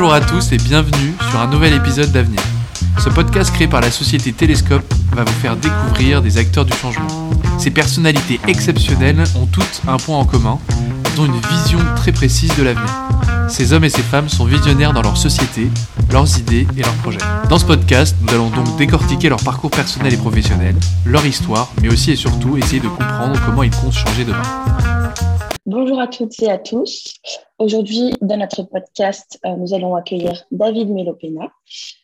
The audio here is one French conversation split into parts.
Bonjour à tous et bienvenue sur un nouvel épisode d'Avenir. Ce podcast créé par la société Télescope va vous faire découvrir des acteurs du changement. Ces personnalités exceptionnelles ont toutes un point en commun, elles ont une vision très précise de l'avenir. Ces hommes et ces femmes sont visionnaires dans leur société, leurs idées et leurs projets. Dans ce podcast, nous allons donc décortiquer leur parcours personnel et professionnel, leur histoire, mais aussi et surtout essayer de comprendre comment ils comptent changer demain. Bonjour à toutes et à tous. Aujourd'hui, dans notre podcast, euh, nous allons accueillir David Melopena.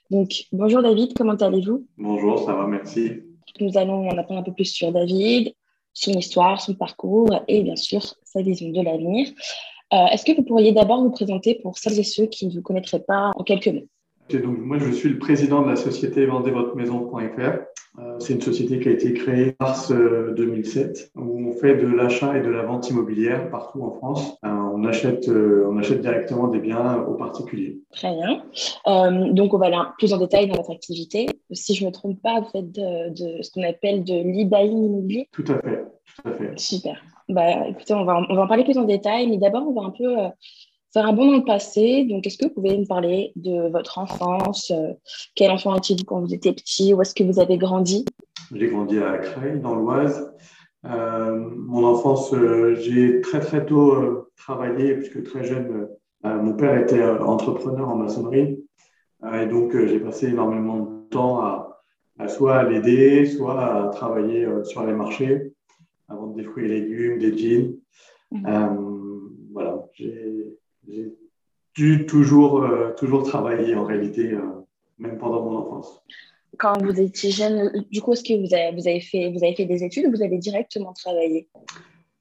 Donc, bonjour David, comment allez-vous? Bonjour, ça va, merci. Nous allons en apprendre un peu plus sur David, son histoire, son parcours et bien sûr sa vision de l'avenir. Euh, Est-ce que vous pourriez d'abord vous présenter pour celles et ceux qui ne vous connaîtraient pas en quelques mots? Donc, moi, je suis le président de la société vendezvotreMaison.fr. Euh, c'est une société qui a été créée en mars 2007, euh, où on fait de l'achat et de la vente immobilière partout en France. Euh, on, achète, on achète directement des biens aux particuliers. Très bien. donc, on va aller plus en détail dans votre activité. Si je ne me trompe pas, vous faites de, de ce qu'on appelle de l'e-buying immobilier Tout à fait. Tout à fait. Super. Bah, écoutez, on va, on va en parler plus en détail, mais d'abord, on va un peu faire un bond dans le passé. Donc, est-ce que vous pouvez me parler de votre enfance euh, Quel enfant étiez-vous quand vous étiez petit Où est-ce que vous avez grandi? J'ai grandi à Creil, dans l'Oise. Euh, mon enfance, euh, j'ai très très tôt travaillé, puisque très jeune, mon père était entrepreneur en maçonnerie. et donc, j'ai passé énormément de temps à, soit l'aider, soit à travailler sur les marchés, à vendre des fruits et légumes, des jeans. Mmh. voilà, j'ai j'ai dû toujours, euh, toujours travailler en réalité, euh, même pendant mon enfance. Quand vous étiez jeune, du coup, est-ce que vous avez, vous, avez fait, vous avez fait des études ou vous avez directement travaillé?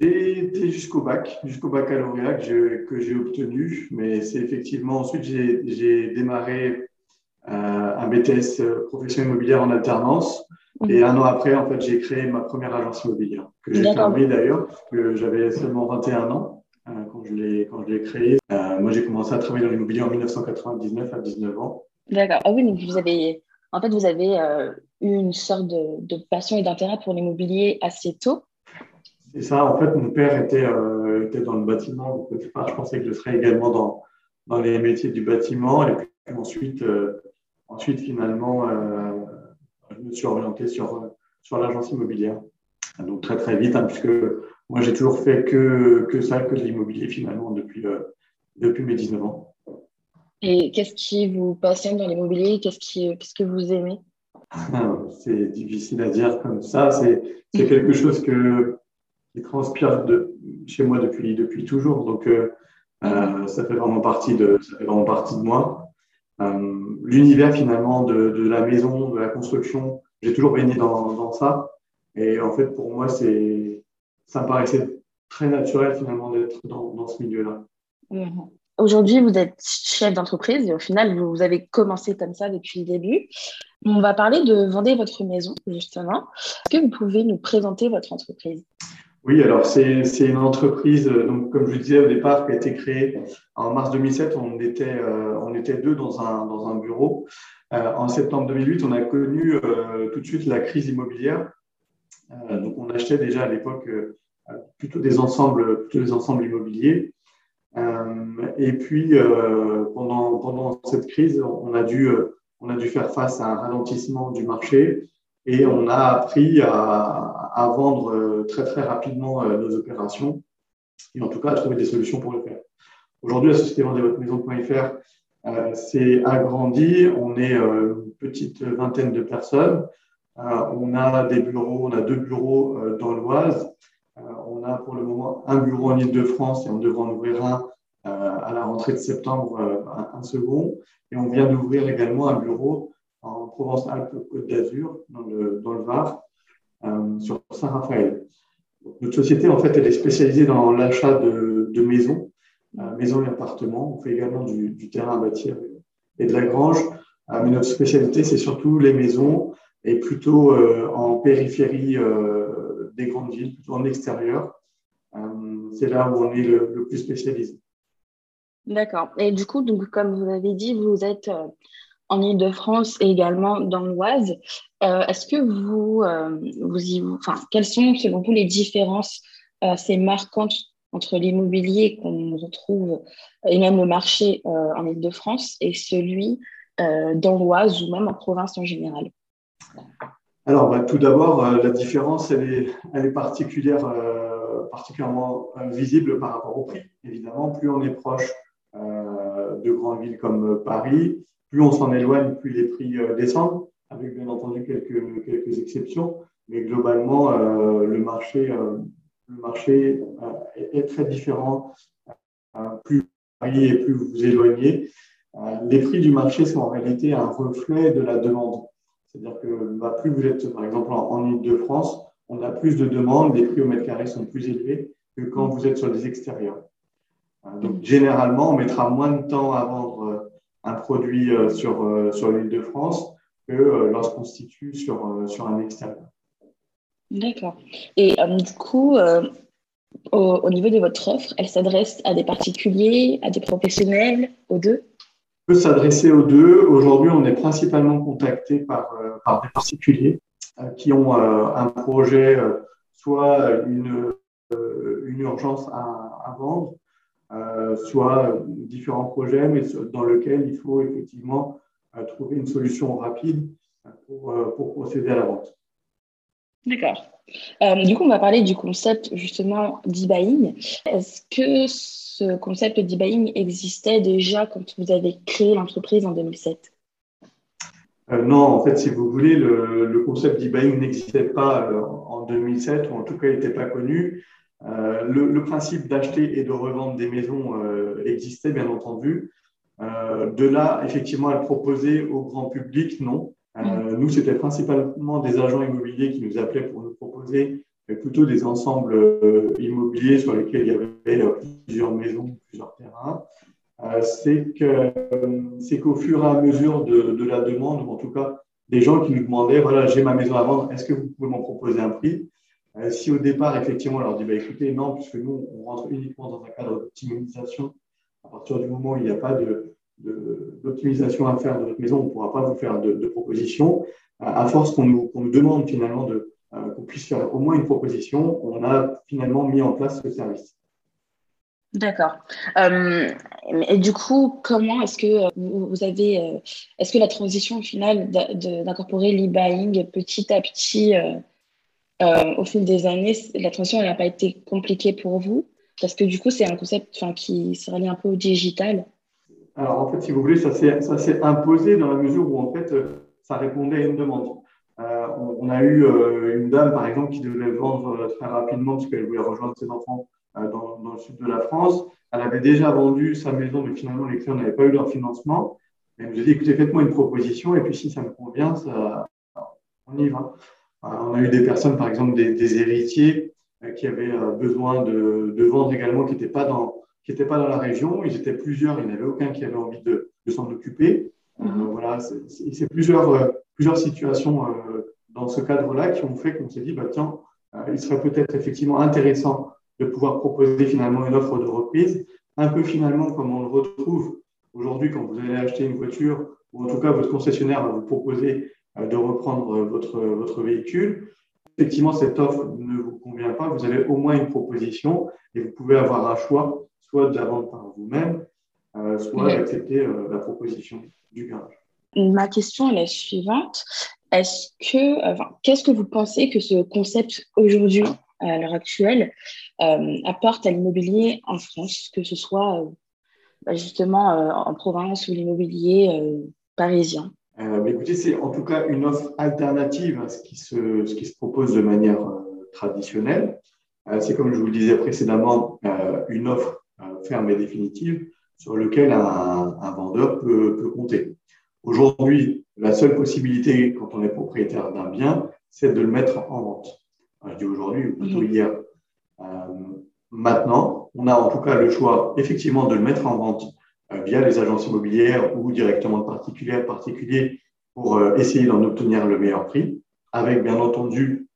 Jusqu'au bac, jusqu'au baccalauréat que j'ai obtenu, mais c'est effectivement ensuite j'ai démarré euh, un BTS profession immobilière en alternance. Mhm. Et un an après, en fait, j'ai créé ma première agence immobilière, que j'ai fermée d'ailleurs, que j'avais seulement 21 ans. Euh, quand je l'ai créé. Euh, moi, j'ai commencé à travailler dans l'immobilier en 1999 à 19 ans. D'accord. Ah oui, donc vous avez, en fait, vous avez euh, eu une sorte de, de passion et d'intérêt pour l'immobilier assez tôt. C'est ça. En fait, mon père était, était dans le bâtiment. Donc, au départ, je pensais que je serais également dans, dans les métiers du bâtiment. Et puis ensuite, ensuite finalement, je me suis orienté sur, sur l'agence immobilière. Donc très très vite, hein, puisque moi, j'ai toujours fait que, que ça, que de l'immobilier finalement depuis, euh, depuis mes 19 ans. Et qu'est-ce qui vous passionne dans l'immobilier? Qu'est-ce qui, qu'est-ce que vous aimez? C'est difficile à dire comme ça. C'est, c'est quelque chose que, qui transpire de, chez moi depuis, depuis toujours. Donc, euh, euh, ça, fait vraiment partie de, ça fait vraiment partie de moi. l'univers finalement de, de, la maison, de la construction, j'ai toujours baigné dans, dans ça. Et en fait, pour moi, c'est ça me paraissait très naturel finalement d'être dans, dans, ce milieu-là. Mhm. Aujourd'hui, vous êtes chef d'entreprise et au final, vous, avez commencé comme ça depuis le début. On va parler de Vendez votre maison, justement. Est-ce que vous pouvez nous présenter votre entreprise? Oui, alors c'est une entreprise, donc, comme je vous disais au départ, qui a été créée en mars 2007. On était, euh, on était deux dans un, dans un bureau. Euh, en septembre 2008, on a connu euh, tout de suite la crise immobilière. Euh, donc, on achetait déjà à l'époque euh, plutôt des ensembles, plutôt des ensembles immobiliers. Euh, et puis, pendant, pendant cette crise, on a, dû, on a dû faire face à un ralentissement du marché et on a appris à, à vendre très, très rapidement nos opérations et en tout cas à trouver des solutions pour le faire. Aujourd'hui, la société vendezvotreMaison.fr euh, s'est agrandie. On est une petite vingtaine de personnes. Euh, on a des bureaux, on a deux bureaux euh, dans l'Oise. Euh, on a pour le moment un bureau en Ile-de-France et on devrait en ouvrir un à la rentrée de septembre, un, second. Et on vient d'ouvrir également un bureau en Provence-Alpes-Côte d'Azur, dans le, Var, sur Saint-Raphaël. Notre société, en fait, elle est spécialisée dans l'achat de, maisons, maisons et appartements. On fait également du terrain à bâtir et de la grange. mais notre spécialité, c'est surtout les maisons et plutôt euh, en périphérie euh, des grandes villes, plutôt en extérieur. Euh, c'est là où on est le, plus spécialisé. D'accord. Et du coup, donc, comme vous l'avez dit, vous êtes en Ile-de-France et également dans l'Oise. Est-ce que vous, vous enfin, quelles sont selon vous les différences assez marquantes entre l'immobilier qu'on retrouve, et même le marché en Ile-de-France, et celui dans l'Oise ou même en province en général? Alors, bah, tout d'abord, la différence, elle est, est particulière, particulièrement visible par rapport au prix. Évidemment, plus on est proche de grandes villes comme Paris, plus on s'en éloigne, plus les prix descendent avec bien entendu quelques, quelques exceptions. Mais globalement, euh, le marché, euh, euh, est, très différent. plus vous et plus vous vous éloignez. les prix du marché sont en réalité un reflet de la demande. C'est-à-dire que bah, plus vous êtes, par exemple, en, Ile-de-France, on a plus de demandes, les prix au mètre carré sont plus élevés que quand vous êtes sur les extérieurs. Donc, généralement, on mettra moins de temps à vendre un produit sur, sur l'île de France que euh, lorsqu'on se situe sur, euh, sur un extérieur. D'accord. Et euh, du coup, au, niveau de votre offre, elle s'adresse à des particuliers, à des professionnels, aux deux? Peut s'adresser aux deux. Aujourd'hui, on est principalement contacté par, par des particuliers qui ont un projet, soit une, une urgence à, vendre, soit différents projets, mais dans lesquels il faut effectivement trouver une solution rapide pour, euh, pour procéder à la vente. D'accord. Euh, du coup, on va parler du concept justement d'e-buying. Est-ce que ce concept d'e-buying existait déjà quand vous avez créé l'entreprise en 2007 euh, Non, en fait, si vous voulez, le, concept d'e-buying n'existait pas en 2007, ou en tout cas, il n'était pas connu. Le, le, principe d'acheter et de revendre des maisons existait, bien entendu. Euh, de là, effectivement, à le proposer au grand public, non. Euh, nous, c'était principalement des agents immobiliers qui nous appelaient pour nous proposer plutôt des ensembles euh, immobiliers sur lesquels il y avait plusieurs maisons, plusieurs terrains. que c'est qu'au fur et à mesure de, la demande, ou en tout cas des gens qui nous demandaient, voilà, j'ai ma maison à vendre, est-ce que vous pouvez m'en proposer un prix? Si au départ, effectivement, on leur dit, bah, écoutez, non, puisque nous, on rentre uniquement dans un cadre d'optimisation à partir du moment où il n'y a pas d'optimisation à faire de votre maison, on ne pourra pas vous faire de, de propositions. À force qu'on nous, demande finalement de, euh, qu'on puisse faire au moins une proposition, on a finalement mis en place ce service. D'accord. Euh, du coup, comment est-ce que vous avez, euh, est-ce que la transition finale d'incorporer l'e-buying petit à petit au fil des années, la transition n'a pas été compliquée pour vous? Parce que du coup, c'est un concept qui se relie un peu au digital. Alors, en fait, si vous voulez, ça s'est imposé dans la mesure où, en fait, ça répondait à une demande. Euh, on, a eu euh, une dame, par exemple, qui devait vendre euh, très rapidement parce qu'elle voulait rejoindre ses enfants dans, le sud de la France. Elle avait déjà vendu sa maison, mais finalement, les clients n'avaient pas eu leur financement. Elle nous a dit, écoutez, faites-moi une proposition, et puis si ça me convient, ça, on y va. on a eu des personnes, par exemple, des, héritiers euh, qui avaient euh, besoin de vendre également, qui n'étaient pas dans qui n'étaient pas dans la région. Ils étaient plusieurs, il n'y en avait aucun qui avait envie de, de s'en occuper. Euh, mhm. voilà, c'est plusieurs, plusieurs situations dans ce cadre-là qui ont fait qu'on s'est dit, bah, tiens, il serait peut-être effectivement intéressant de pouvoir proposer finalement une offre de reprise, un peu finalement comme on le retrouve aujourd'hui quand vous allez acheter une voiture, ou en tout cas votre concessionnaire va vous proposer de reprendre votre, votre véhicule effectivement cette offre ne vous convient pas, vous avez au moins une proposition et vous pouvez avoir un choix, soit de la vendre par vous-même, euh, soit d'accepter euh, la proposition du garage. Ma question est la suivante. Est-ce que, qu'est-ce que vous pensez que ce concept aujourd'hui, à l'heure actuelle, euh, apporte à l'immobilier en France, que ce soit bah, justement en province ou l'immobilier parisien? Euh, écoutez, c'est en tout cas une offre alternative à ce qui se, ce qui se propose de manière euh, traditionnelle. Euh, c'est comme je vous le disais précédemment, euh, une offre euh, ferme et définitive sur laquelle un, un vendeur peut, peut compter. Aujourd'hui, la seule possibilité quand on est propriétaire d'un bien, c'est de le mettre en vente. je dis aujourd'hui ou plutôt hier. maintenant, on a en tout cas le choix effectivement de le mettre en vente euh, via les agences immobilières ou directement de particulier à particulier pour euh, essayer d'en obtenir le meilleur prix, avec bien entendu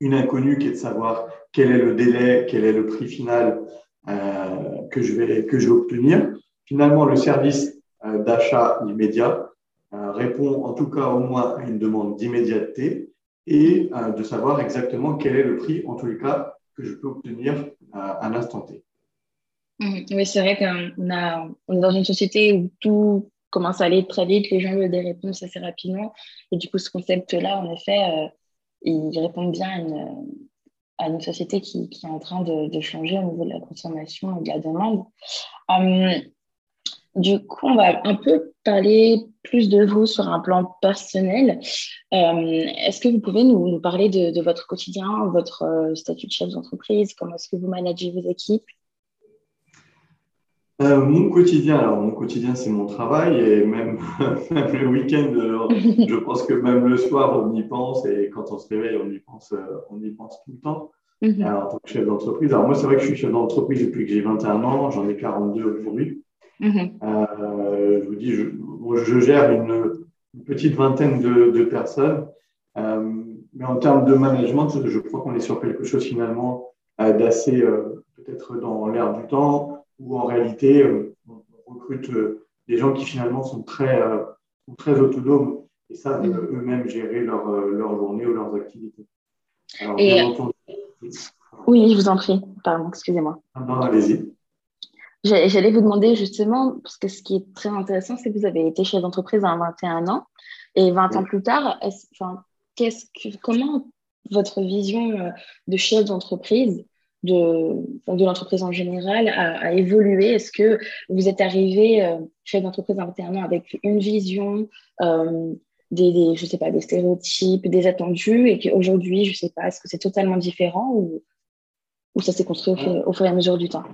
une inconnue qui est de savoir quel est le délai, quel est le prix final euh, que, je vais, que je obtenir. Finalement, le service euh, d'achat immédiat euh, répond en tout cas au moins à une demande d'immédiateté et de savoir exactement quel est le prix, en tous les cas, que je peux obtenir à l'instant T. Mhm. Oui, c'est vrai qu'on a, on est dans une société où tout commence à aller très vite, les gens veulent des réponses assez rapidement. Et du coup, ce concept-là, en effet, il répond bien à une, à une société qui, est en train de, changer au niveau de la consommation et de la demande. Hum, du coup, on va un peu parler plus de vous sur un plan personnel. Euh, est-ce que vous pouvez nous, nous parler de, de, votre quotidien, votre euh, statut de chef d'entreprise Comment est-ce que vous managez vos équipes euh, mon quotidien, alors mon quotidien, c'est mon travail et même, même le week-end, je pense que même le soir, on y pense et quand on se réveille, on y pense, on y pense tout le temps. Alors, en tant que chef d'entreprise, alors moi, c'est vrai que je suis chef d'entreprise depuis que j'ai 21 ans, j'en ai 42 aujourd'hui. Mhm. Euh, je vous dis, je, gère une, petite vingtaine de, personnes, euh, mais en termes de management, je crois qu'on est sur quelque chose finalement euh, d'assez peut-être dans l'air du temps, où en réalité, on recrute des gens qui finalement sont très, très autonomes et savent mhm. eux-mêmes gérer leur, leur journée ou leurs activités. Oui, je vous en prie. Pardon, excusez-moi. Non, allez-y. J'allais vous demander justement, parce que ce qui est très intéressant, c'est que vous avez été chef d'entreprise à 21 ans et 20 ans plus tard, enfin, qu'est-ce que, comment votre vision euh, de chef d'entreprise, de, l'entreprise en général, a, évolué Est-ce que vous êtes arrivé euh, chef d'entreprise à 21 ans avec une vision euh, des, je sais pas, des stéréotypes, des attendus, et qu'aujourd'hui, je sais pas, est-ce que c'est totalement différent ou, ou ça s'est construit au, au fur et à mesure du temps?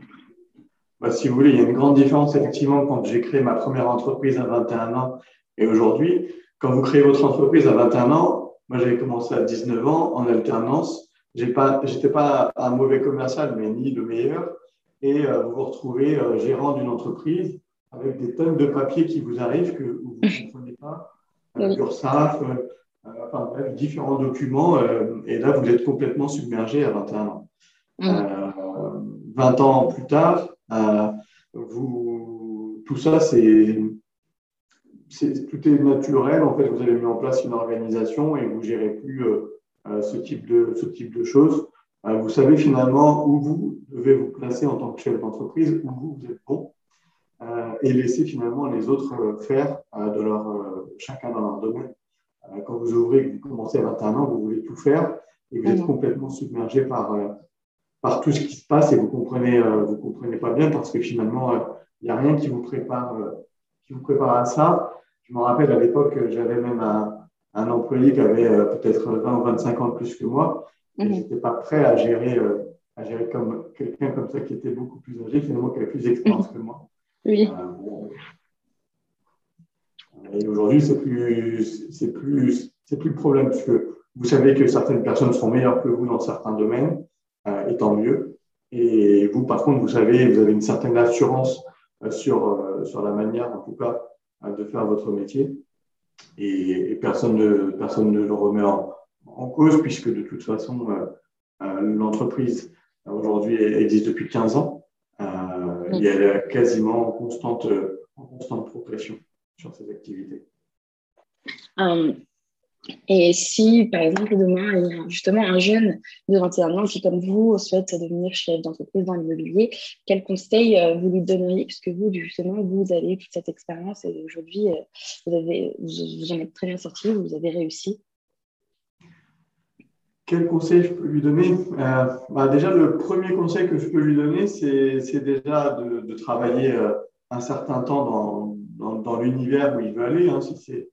Bah, si vous voulez, il y a une grande différence effectivement quand j'ai créé ma première entreprise à 21 ans et aujourd'hui. Quand vous créez votre entreprise à 21 ans, moi j'avais commencé à 19 ans en alternance. J'ai pas, j'étais pas un mauvais commercial, mais ni le meilleur. Et euh, vous vous retrouvez euh, gérant d'une entreprise avec des tonnes de papiers qui vous arrivent que vous ne comprenez pas, euh, l'URSSAF, euh, enfin bref, différents documents. et là, vous êtes complètement submergé à 21 ans. 20 ans plus tard, vous, tout ça, c'est tout est naturel. En fait, vous avez mis en place une organisation et vous gérez plus ce type de ce type de choses. vous savez finalement où vous devez vous placer en tant que chef d'entreprise, où vous, vous êtes bon, et laisser finalement les autres faire de leur chacun dans leur domaine. quand vous ouvrez, que vous commencez à 21 ans, vous voulez tout faire et vous êtes mmh. complètement submergé par par tout ce qui se passe et vous comprenez, euh, vous comprenez pas bien parce que finalement, il euh, n'y a rien qui vous prépare, euh, qui vous prépare à ça. Je me rappelle à l'époque, j'avais même un, un, employé qui avait peut-être 20 ou 25 ans de plus que moi. Et mhm. j'étais pas prêt à gérer, à gérer comme quelqu'un comme ça qui était beaucoup plus âgé, finalement, qui avait plus d'expérience que moi. Oui. et aujourd'hui, c'est plus, c'est plus, c'est plus le problème parce que vous savez que certaines personnes sont meilleures que vous dans certains domaines. Euh, et tant mieux. Et vous, par contre, vous savez, vous avez une certaine assurance euh, sur, euh, sur la manière, en tout cas, de faire votre métier. Et, personne, ne, personne ne le remet en, cause, puisque de toute façon, l'entreprise aujourd'hui existe depuis 15 ans. et elle est quasiment en constante, en constante progression sur ses activités. Et si, par exemple, demain, il y a justement un jeune de 21 ans qui, comme vous, souhaite devenir chef d'entreprise dans l'immobilier, quel conseil euh, vous lui donneriez? Puisque vous, justement, vous avez toute cette expérience et aujourd'hui, euh, vous, vous en êtes très bien sorti, vous avez réussi. Quel conseil je peux lui donner? Euh, bah Déjà, le premier conseil que je peux lui donner, c'est déjà de, travailler un certain temps dans, dans, dans l'univers où il veut aller. Hein, si c'est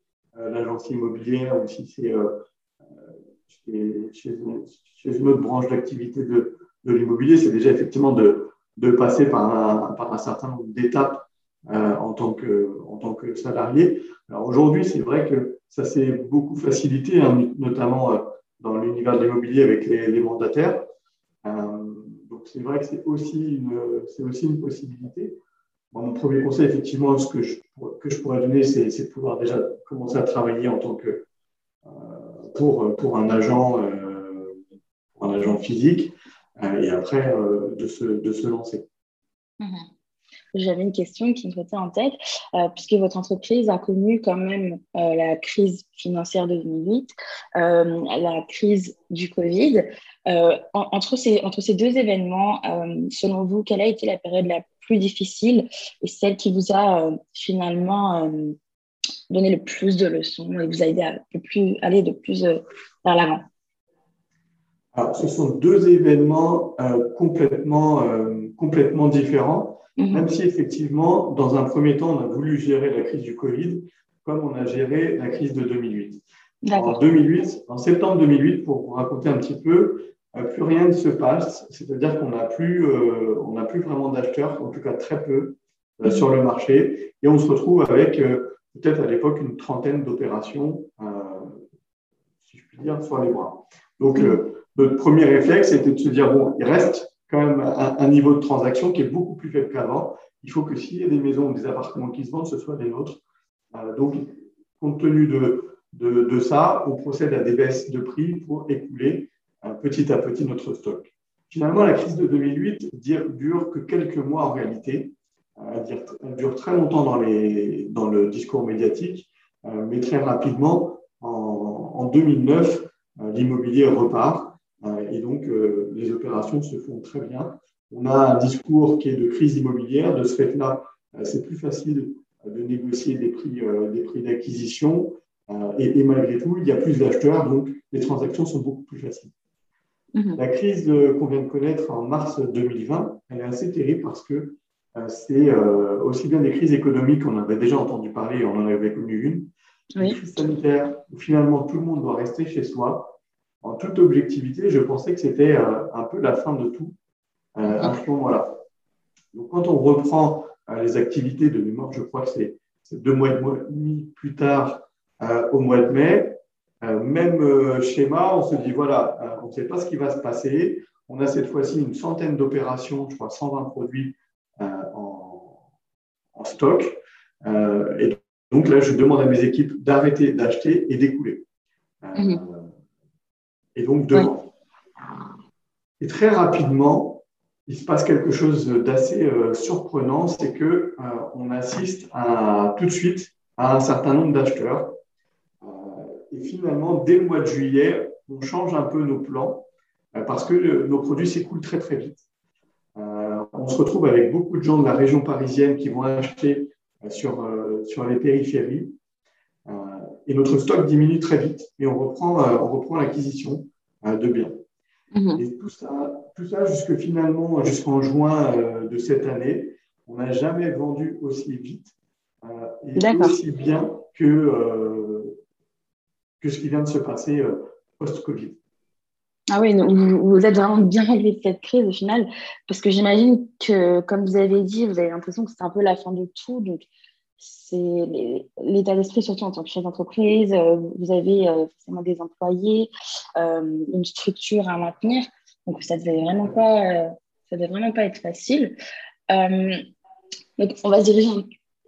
euh, l'agence immobilière ou si c'est euh, euh, chez, une autre branche d'activité de, de l'immobilier, c'est déjà effectivement de, de passer par un, par un certain nombre d'étapes en, tant que, en tant que salarié. Alors aujourd'hui, c'est vrai que ça s'est beaucoup facilité, hein, notamment dans l'univers de l'immobilier avec les, mandataires. donc c'est vrai que c'est aussi, une, aussi une possibilité mon premier conseil, effectivement, ce que je, que je pourrais donner, c'est de pouvoir déjà commencer à travailler en tant que euh, pour, pour un agent, euh, un agent physique, euh, et après de, se, de se lancer. Mhm. J'avais une question qui me trottait en tête, puisque votre entreprise a connu quand même la crise financière de 2008, la crise du Covid. entre, ces, entre ces deux événements, selon vous, quelle a été la période la plus difficile et celle qui vous a finalement donné le plus de leçons et vous a aidé à plus, aller de plus vers l'avant Alors, ce sont deux événements complètement, complètement différents, mhm. même si effectivement, dans un premier temps, on a voulu gérer la crise du Covid comme on a géré la crise de 2008. En 2008, en septembre 2008, pour vous raconter un petit peu, euh, plus rien ne se passe, c'est-à-dire qu'on n'a plus, euh, on plus vraiment d'acheteurs, en tout cas très peu, euh, sur le marché, et on se retrouve avec peut-être à l'époque une trentaine d'opérations, si je puis dire, sur les bras. Donc, notre premier réflexe était de se dire, bon, il reste quand même un, un niveau de transaction qui est beaucoup plus faible qu'avant. Il faut que s'il y a des maisons ou des appartements qui se vendent, ce soit des nôtres. donc, compte tenu de, de, ça, on procède à des baisses de prix pour écouler euh, petit à petit notre stock. Finalement, la crise de 2008 dure que quelques mois en réalité. Euh, elle dure très longtemps dans, le discours médiatique, euh, mais très rapidement, en, 2009, l'immobilier repart et donc les opérations se font très bien. On a un discours qui est de crise immobilière. De ce fait-là, c'est plus facile de négocier des prix, des prix d'acquisition. Euh, et, malgré tout, il y a plus d'acheteurs, donc les transactions sont beaucoup plus faciles. Mhm. La crise qu'on vient de connaître en mars 2020, elle est assez terrible parce que euh, c'est euh, aussi bien des crises économiques, on avait déjà entendu parler, on en avait connu une, une crise sanitaire où finalement tout le monde doit rester chez soi. En toute objectivité, je pensais que c'était un peu la fin de tout à ce moment-là. Donc quand on reprend les activités de mémoire, je crois que c'est deux mois et demi plus tard, euh, au mois de mai. Euh, même euh, schéma, on se dit voilà, on ne sait pas ce qui va se passer. On a cette fois-ci une centaine d'opérations, je crois 120 produits en, stock. et donc là, je demande à mes équipes d'arrêter d'acheter et d'écouler. Mhm. Et donc de Et très rapidement, il se passe quelque chose d'assez surprenant, c'est que on assiste à, tout de suite à un certain nombre d'acheteurs et finalement, dès le mois de juillet, on change un peu nos plans euh, parce que nos produits s'écoulent très très vite. Euh, on se retrouve avec beaucoup de gens de la région parisienne qui vont acheter euh, sur, sur les périphéries. et notre stock diminue très vite et on reprend, on reprend l'acquisition de biens. Mhm. Et tout ça, tout ça jusque finalement, jusqu'en juin de cette année, on n'a jamais vendu aussi vite et aussi bien que, ce qui vient de se passer euh, post-Covid. Ah oui, vous, êtes vraiment bien relevé de cette crise au final, parce que j'imagine que, comme vous avez dit, vous avez l'impression que c'est un peu la fin de tout. Donc, c'est l'état d'esprit, surtout en tant que chef d'entreprise. Euh, vous avez euh, forcément des employés, une structure à maintenir. Donc, ça ne devait, vraiment pas, devait vraiment pas être facile. donc, on va se diriger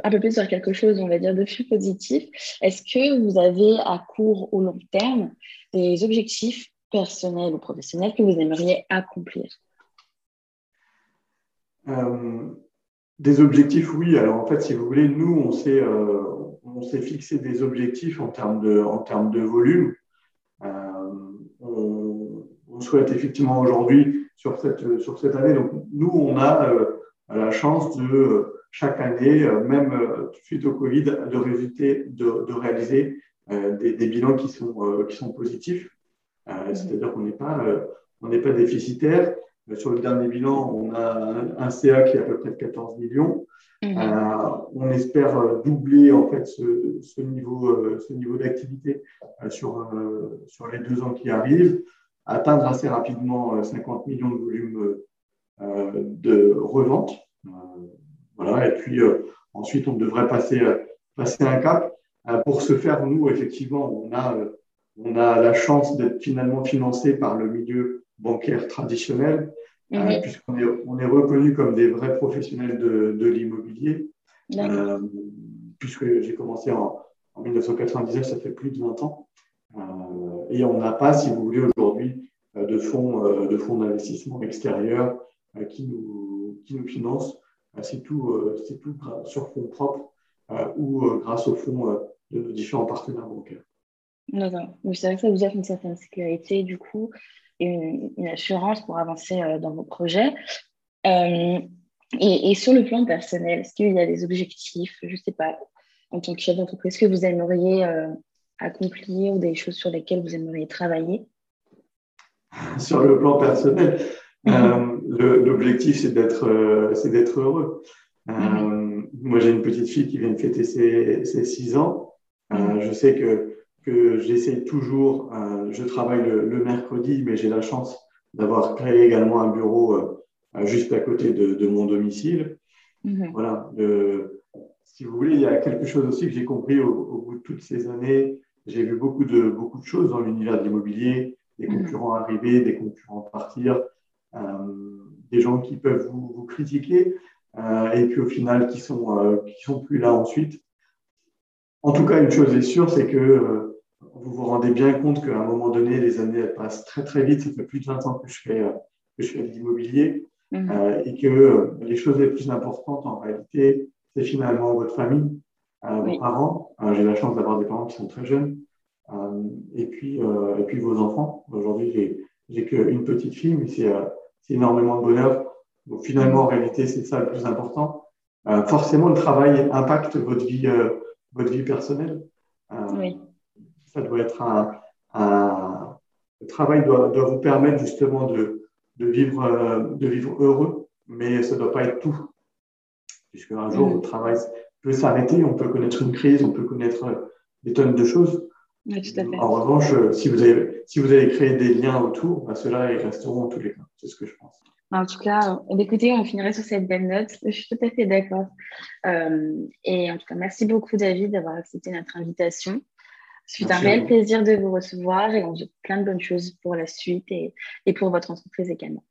un peu plus sur quelque chose, on va dire, de plus positif. Est-ce que vous avez à court ou long terme des objectifs personnels ou professionnels que vous aimeriez accomplir? Euh, Des objectifs, oui. Alors en fait, si vous voulez, nous, on s'est euh, s'est fixé des objectifs en termes de, en termes de volume. Euh, on, on, souhaite effectivement aujourd'hui, sur cette, sur cette année, donc nous, on a la chance de chaque année, euh, même euh, suite au Covid, de, résulter, de, réaliser euh, des, bilans qui sont, qui sont positifs. C'est-à-dire qu'on n'est pas, on n'est pas déficitaire. Sur le dernier bilan, on a un, CA qui est à peu près de 14 millions. Mhm. on espère doubler en fait ce, ce niveau, ce niveau d'activité sur, sur les deux ans qui arrivent, atteindre assez rapidement 50 millions de volumes de revente. Voilà, et puis euh, ensuite, on devrait passer, euh, passer un cap. Euh, pour ce faire, nous, effectivement, on a, on a la chance d'être finalement financé par le milieu bancaire traditionnel, mhm. puisqu'on est, on est reconnu comme des vrais professionnels de, de l'immobilier. puisque j'ai commencé en, en 1999, ça fait plus de 20 ans. et on n'a pas, si vous voulez, aujourd'hui, de fonds de fonds d'investissement extérieurs qui, nous, qui nous financent. Euh, c'est tout, euh, c'est tout sur fonds propres euh, ou grâce au fonds de nos différents partenaires bancaires. D'accord. c'est vrai que ça vous offre une certaine sécurité, du coup, et une, assurance pour avancer dans vos projets. Et, sur le plan personnel, est-ce qu'il y a des objectifs, je ne sais pas, en tant que chef d'entreprise, que vous aimeriez euh, accomplir ou des choses sur lesquelles vous aimeriez travailler? Sur le plan personnel, mhm. l'objectif, c'est d'être heureux. Mhm. Moi, j'ai une petite fille qui vient de fêter ses, ses six ans. Mhm. Je sais que que j'essaie toujours, euh, je travaille le, mercredi, mais j'ai la chance d'avoir créé également un bureau euh, juste à côté de, mon domicile. Voilà. si vous voulez, il y a quelque chose aussi que j'ai compris au, bout de toutes ces années. J'ai vu beaucoup de, beaucoup de choses dans l'univers de l'immobilier, des concurrents arriver, des concurrents partir, euh, des gens qui peuvent vous, vous critiquer et puis au final qui sont, qui sont plus là ensuite. En tout cas, une chose est sûre, c'est que vous vous rendez bien compte qu'à un moment donné, les années elles passent très très vite. Ça fait plus de 20 ans que je fais, euh, que je fais de l'immobilier euh, et que euh, les choses les plus importantes en réalité, c'est finalement votre famille, vos parents. J'ai la chance d'avoir des parents qui sont très jeunes et puis et puis vos enfants. Aujourd'hui, j'ai qu'une petite fille, mais c'est énormément de bonheur. Donc finalement, en réalité, c'est ça le plus important. forcément, le travail impacte votre vie votre vie personnelle. oui ça doit être un, le travail doit, doit, vous permettre justement de, de, vivre, euh, de vivre heureux, mais ça ne doit pas être tout. Puisque un jour, votre travail peut s'arrêter, on peut connaître une crise, on peut connaître euh, des tonnes de choses. Oui, tout à fait. En revanche, euh, si vous, avez, si vous avez créé des liens autour, bah, ceux-là, ils resteront en tous les cas. C'est ce que je pense. En tout cas, écoutez, on finirait sur cette belle note. Je suis tout à fait d'accord. et en tout cas, merci beaucoup, David, d'avoir accepté notre invitation. C'est un réel plaisir de vous recevoir et on dit plein de bonnes choses pour la suite et, et pour votre entreprise également.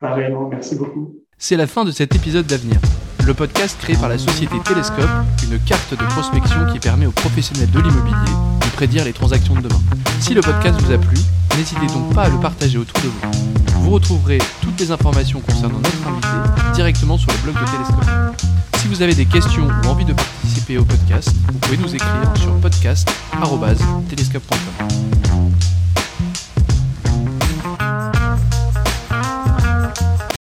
Pareillement, merci beaucoup. C'est la fin de cet épisode d'Avenir, le podcast créé par la société Télescope, une carte de prospection qui permet aux professionnels de l'immobilier prédire les transactions de demain. Si le podcast vous a plu, n'hésitez donc pas à le partager autour de vous. Vous retrouverez toutes les informations concernant notre invité directement sur le blog de Télescope. Si vous avez des questions ou envie de participer au podcast, vous pouvez nous écrire sur podcast.telescope.com.